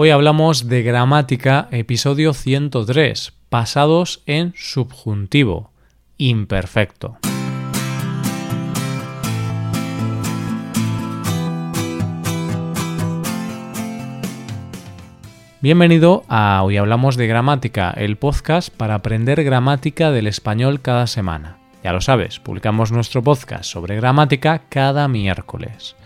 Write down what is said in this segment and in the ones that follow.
Hoy hablamos de gramática, episodio 103, pasados en subjuntivo, imperfecto. Bienvenido a Hoy Hablamos de Gramática, el podcast para aprender gramática del español cada semana. Ya lo sabes, publicamos nuestro podcast sobre gramática cada miércoles.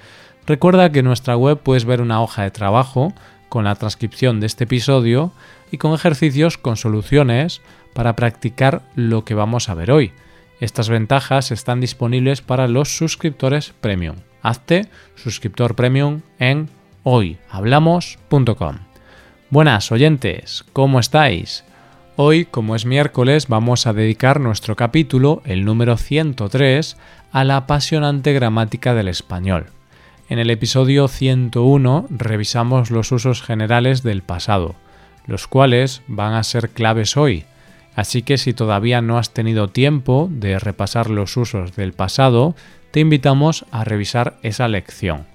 Recuerda que en nuestra web puedes ver una hoja de trabajo con la transcripción de este episodio y con ejercicios con soluciones para practicar lo que vamos a ver hoy. Estas ventajas están disponibles para los suscriptores premium. Hazte suscriptor premium en hoyhablamos.com. Buenas oyentes, ¿cómo estáis? Hoy, como es miércoles, vamos a dedicar nuestro capítulo, el número 103, a la apasionante gramática del español. En el episodio 101 revisamos los usos generales del pasado, los cuales van a ser claves hoy, así que si todavía no has tenido tiempo de repasar los usos del pasado, te invitamos a revisar esa lección.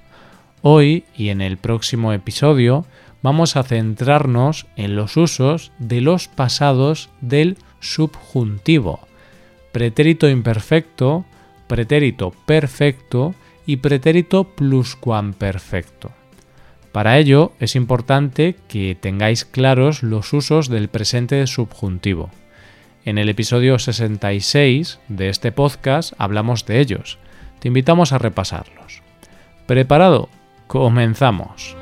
Hoy y en el próximo episodio vamos a centrarnos en los usos de los pasados del subjuntivo, pretérito imperfecto, pretérito perfecto y pretérito pluscuamperfecto. Para ello es importante que tengáis claros los usos del presente subjuntivo. En el episodio 66 de este podcast hablamos de ellos. Te invitamos a repasarlos. ¿Preparado? Comenzamos.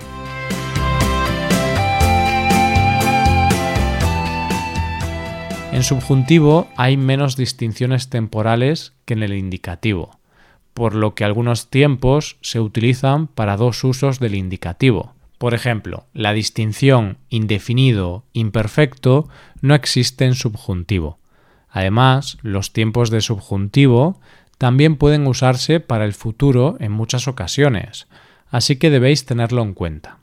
En subjuntivo hay menos distinciones temporales que en el indicativo, por lo que algunos tiempos se utilizan para dos usos del indicativo. Por ejemplo, la distinción indefinido-imperfecto no existe en subjuntivo. Además, los tiempos de subjuntivo también pueden usarse para el futuro en muchas ocasiones, así que debéis tenerlo en cuenta.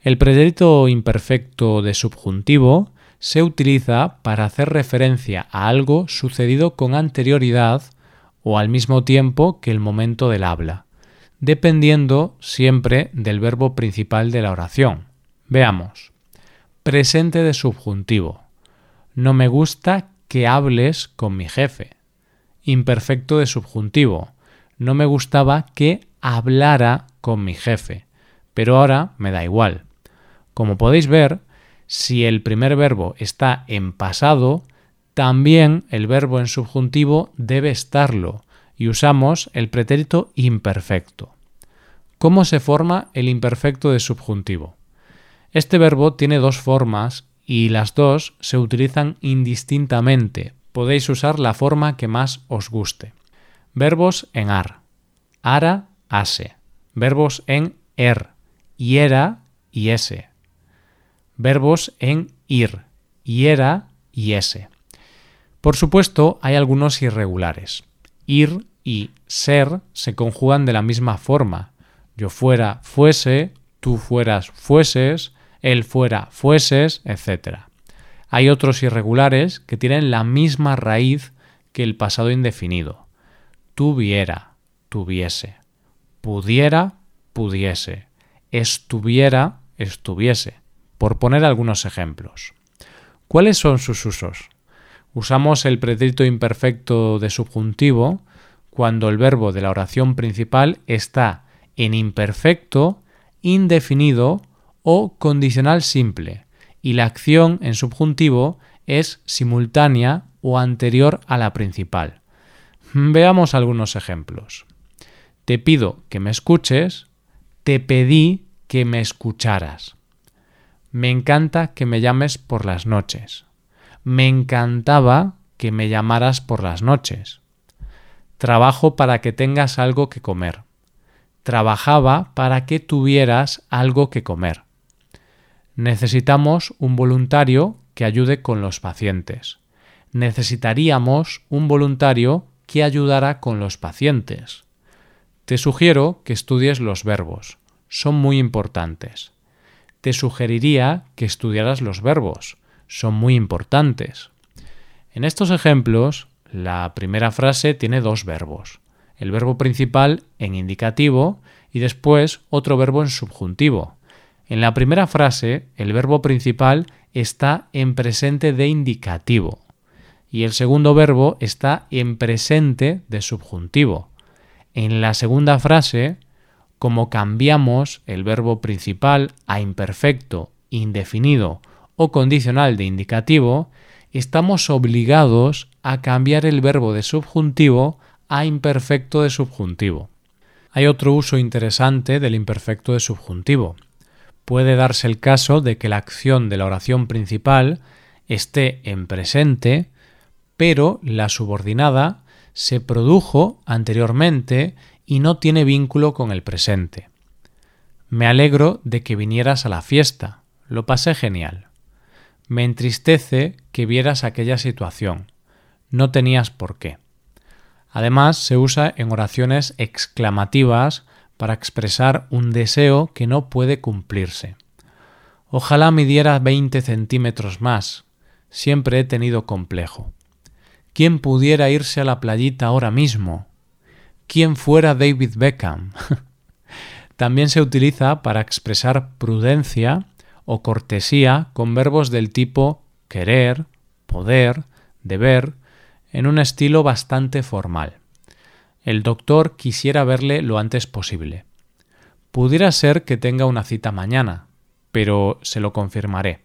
El pretérito imperfecto de subjuntivo se utiliza para hacer referencia a algo sucedido con anterioridad o al mismo tiempo que el momento del habla, dependiendo siempre del verbo principal de la oración. Veamos. Presente de subjuntivo. No me gusta que hables con mi jefe. Imperfecto de subjuntivo. No me gustaba que hablara con mi jefe, pero ahora me da igual. Como podéis ver, si el primer verbo está en pasado, también el verbo en subjuntivo debe estarlo y usamos el pretérito imperfecto. ¿Cómo se forma el imperfecto de subjuntivo? Este verbo tiene dos formas y las dos se utilizan indistintamente. Podéis usar la forma que más os guste. Verbos en ar. Ara, ase. Verbos en er. Hiera y ese verbos en ir, hiera y ese. Por supuesto, hay algunos irregulares. Ir y ser se conjugan de la misma forma. Yo fuera, fuese, tú fueras, fueses, él fuera, fueses, etc. Hay otros irregulares que tienen la misma raíz que el pasado indefinido. Tuviera, tuviese. Pudiera, pudiese. Estuviera, estuviese por poner algunos ejemplos. ¿Cuáles son sus usos? Usamos el pretérito imperfecto de subjuntivo cuando el verbo de la oración principal está en imperfecto, indefinido o condicional simple y la acción en subjuntivo es simultánea o anterior a la principal. Veamos algunos ejemplos. Te pido que me escuches, te pedí que me escucharas. Me encanta que me llames por las noches. Me encantaba que me llamaras por las noches. Trabajo para que tengas algo que comer. Trabajaba para que tuvieras algo que comer. Necesitamos un voluntario que ayude con los pacientes. Necesitaríamos un voluntario que ayudara con los pacientes. Te sugiero que estudies los verbos. Son muy importantes te sugeriría que estudiaras los verbos. Son muy importantes. En estos ejemplos, la primera frase tiene dos verbos. El verbo principal en indicativo y después otro verbo en subjuntivo. En la primera frase, el verbo principal está en presente de indicativo y el segundo verbo está en presente de subjuntivo. En la segunda frase, como cambiamos el verbo principal a imperfecto, indefinido o condicional de indicativo, estamos obligados a cambiar el verbo de subjuntivo a imperfecto de subjuntivo. Hay otro uso interesante del imperfecto de subjuntivo. Puede darse el caso de que la acción de la oración principal esté en presente, pero la subordinada se produjo anteriormente y no tiene vínculo con el presente. Me alegro de que vinieras a la fiesta. Lo pasé genial. Me entristece que vieras aquella situación. No tenías por qué. Además, se usa en oraciones exclamativas para expresar un deseo que no puede cumplirse. Ojalá midiera 20 centímetros más. Siempre he tenido complejo. ¿Quién pudiera irse a la playita ahora mismo? ¿Quién fuera David Beckham? También se utiliza para expresar prudencia o cortesía con verbos del tipo querer, poder, deber, en un estilo bastante formal. El doctor quisiera verle lo antes posible. Pudiera ser que tenga una cita mañana, pero se lo confirmaré.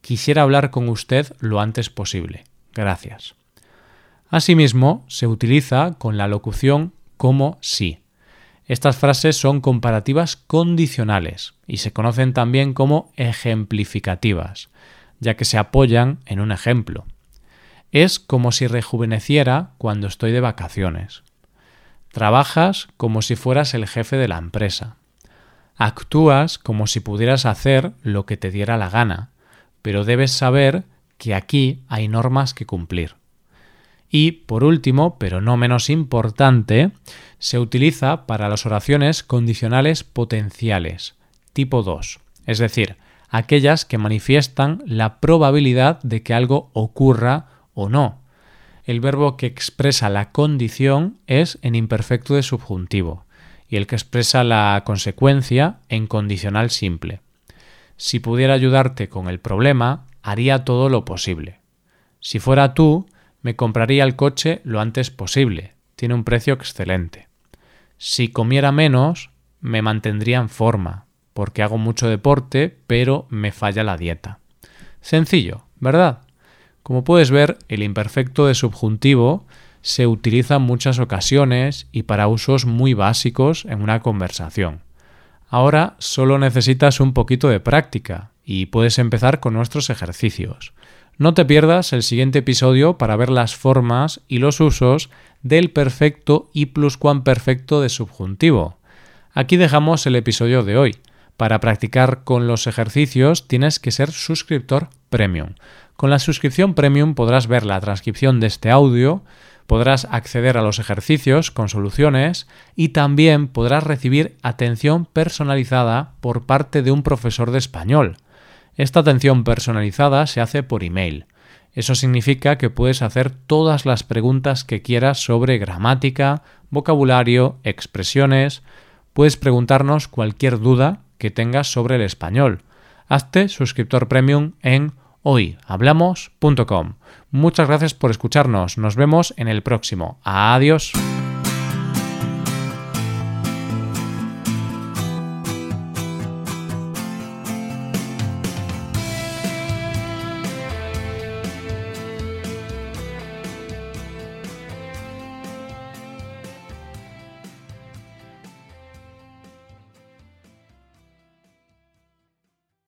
Quisiera hablar con usted lo antes posible. Gracias. Asimismo, se utiliza con la locución como sí. Estas frases son comparativas condicionales y se conocen también como ejemplificativas, ya que se apoyan en un ejemplo. Es como si rejuveneciera cuando estoy de vacaciones. Trabajas como si fueras el jefe de la empresa. Actúas como si pudieras hacer lo que te diera la gana, pero debes saber que aquí hay normas que cumplir. Y, por último, pero no menos importante, se utiliza para las oraciones condicionales potenciales, tipo 2, es decir, aquellas que manifiestan la probabilidad de que algo ocurra o no, el verbo que expresa la condición es en imperfecto de subjuntivo y el que expresa la consecuencia en condicional simple. Si pudiera ayudarte con el problema, haría todo lo posible. Si fuera tú, me compraría el coche lo antes posible. Tiene un precio excelente. Si comiera menos, me mantendría en forma, porque hago mucho deporte, pero me falla la dieta. Sencillo, ¿verdad? Como puedes ver, el imperfecto de subjuntivo se utiliza en muchas ocasiones y para usos muy básicos en una conversación. Ahora solo necesitas un poquito de práctica y puedes empezar con nuestros ejercicios. No te pierdas el siguiente episodio para ver las formas y los usos del perfecto y pluscuamperfecto de subjuntivo. Aquí dejamos el episodio de hoy. Para practicar con los ejercicios tienes que ser suscriptor premium. Con la suscripción premium podrás ver la transcripción de este audio, podrás acceder a los ejercicios con soluciones y también podrás recibir atención personalizada por parte de un profesor de español. Esta atención personalizada se hace por email. Eso significa que puedes hacer todas las preguntas que quieras sobre gramática, vocabulario, expresiones. Puedes preguntarnos cualquier duda que tengas sobre el español. Hazte suscriptor premium en hoyhablamos.com. Muchas gracias por escucharnos. Nos vemos en el próximo. Adiós.